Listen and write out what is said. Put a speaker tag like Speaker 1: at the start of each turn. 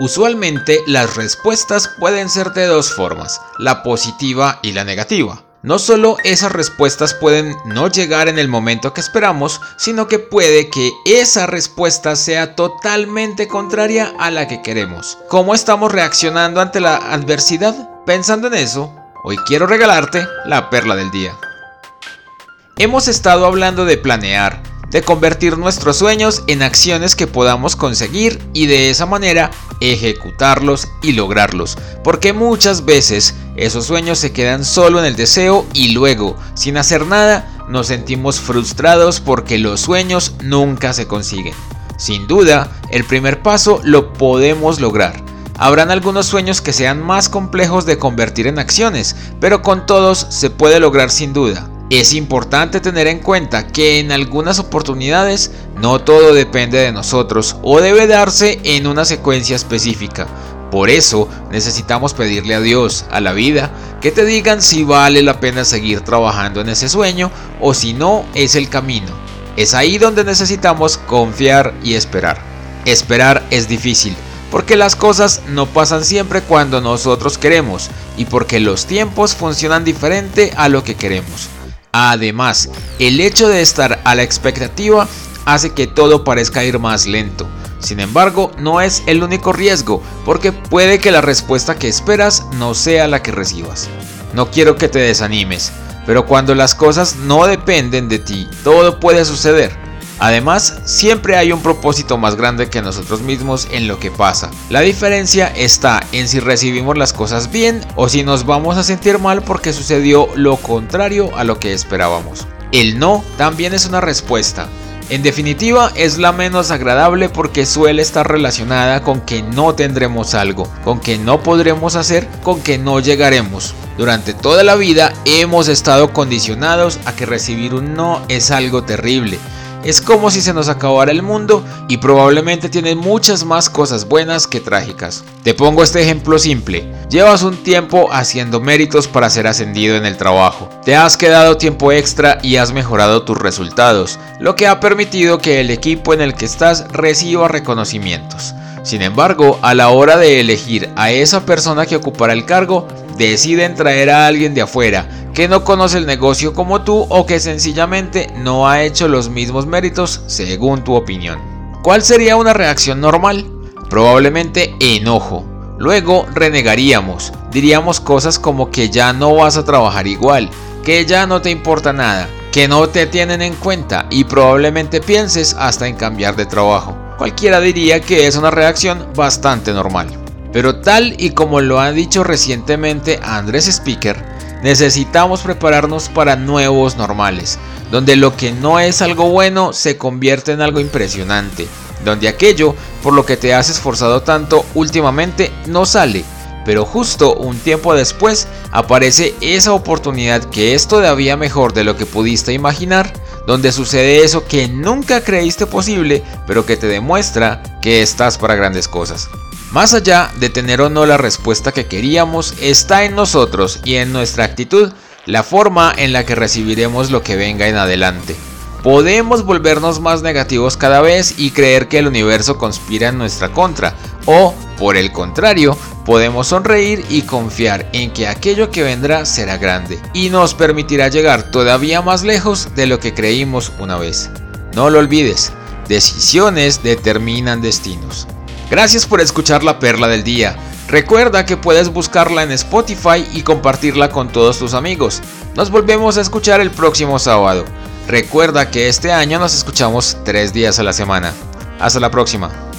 Speaker 1: Usualmente las respuestas pueden ser de dos formas, la positiva y la negativa. No solo esas respuestas pueden no llegar en el momento que esperamos, sino que puede que esa respuesta sea totalmente contraria a la que queremos. ¿Cómo estamos reaccionando ante la adversidad? Pensando en eso, hoy quiero regalarte la perla del día. Hemos estado hablando de planear, de convertir nuestros sueños en acciones que podamos conseguir y de esa manera ejecutarlos y lograrlos, porque muchas veces esos sueños se quedan solo en el deseo y luego, sin hacer nada, nos sentimos frustrados porque los sueños nunca se consiguen. Sin duda, el primer paso lo podemos lograr. Habrán algunos sueños que sean más complejos de convertir en acciones, pero con todos se puede lograr sin duda. Es importante tener en cuenta que en algunas oportunidades no todo depende de nosotros o debe darse en una secuencia específica. Por eso necesitamos pedirle a Dios, a la vida, que te digan si vale la pena seguir trabajando en ese sueño o si no es el camino. Es ahí donde necesitamos confiar y esperar. Esperar es difícil, porque las cosas no pasan siempre cuando nosotros queremos y porque los tiempos funcionan diferente a lo que queremos. Además, el hecho de estar a la expectativa hace que todo parezca ir más lento. Sin embargo, no es el único riesgo, porque puede que la respuesta que esperas no sea la que recibas. No quiero que te desanimes, pero cuando las cosas no dependen de ti, todo puede suceder. Además, siempre hay un propósito más grande que nosotros mismos en lo que pasa. La diferencia está en si recibimos las cosas bien o si nos vamos a sentir mal porque sucedió lo contrario a lo que esperábamos. El no también es una respuesta. En definitiva, es la menos agradable porque suele estar relacionada con que no tendremos algo, con que no podremos hacer, con que no llegaremos. Durante toda la vida hemos estado condicionados a que recibir un no es algo terrible es como si se nos acabara el mundo y probablemente tiene muchas más cosas buenas que trágicas. Te pongo este ejemplo simple. Llevas un tiempo haciendo méritos para ser ascendido en el trabajo. Te has quedado tiempo extra y has mejorado tus resultados, lo que ha permitido que el equipo en el que estás reciba reconocimientos. Sin embargo, a la hora de elegir a esa persona que ocupará el cargo, deciden traer a alguien de afuera que no conoce el negocio como tú o que sencillamente no ha hecho los mismos méritos según tu opinión. ¿Cuál sería una reacción normal? Probablemente enojo. Luego renegaríamos, diríamos cosas como que ya no vas a trabajar igual, que ya no te importa nada, que no te tienen en cuenta y probablemente pienses hasta en cambiar de trabajo. Cualquiera diría que es una reacción bastante normal. Pero tal y como lo ha dicho recientemente Andrés Speaker, necesitamos prepararnos para nuevos normales, donde lo que no es algo bueno se convierte en algo impresionante, donde aquello por lo que te has esforzado tanto últimamente no sale, pero justo un tiempo después aparece esa oportunidad que es todavía mejor de lo que pudiste imaginar, donde sucede eso que nunca creíste posible, pero que te demuestra que estás para grandes cosas. Más allá de tener o no la respuesta que queríamos, está en nosotros y en nuestra actitud la forma en la que recibiremos lo que venga en adelante. Podemos volvernos más negativos cada vez y creer que el universo conspira en nuestra contra, o, por el contrario, podemos sonreír y confiar en que aquello que vendrá será grande y nos permitirá llegar todavía más lejos de lo que creímos una vez. No lo olvides, decisiones determinan destinos. Gracias por escuchar la perla del día. Recuerda que puedes buscarla en Spotify y compartirla con todos tus amigos. Nos volvemos a escuchar el próximo sábado. Recuerda que este año nos escuchamos tres días a la semana. Hasta la próxima.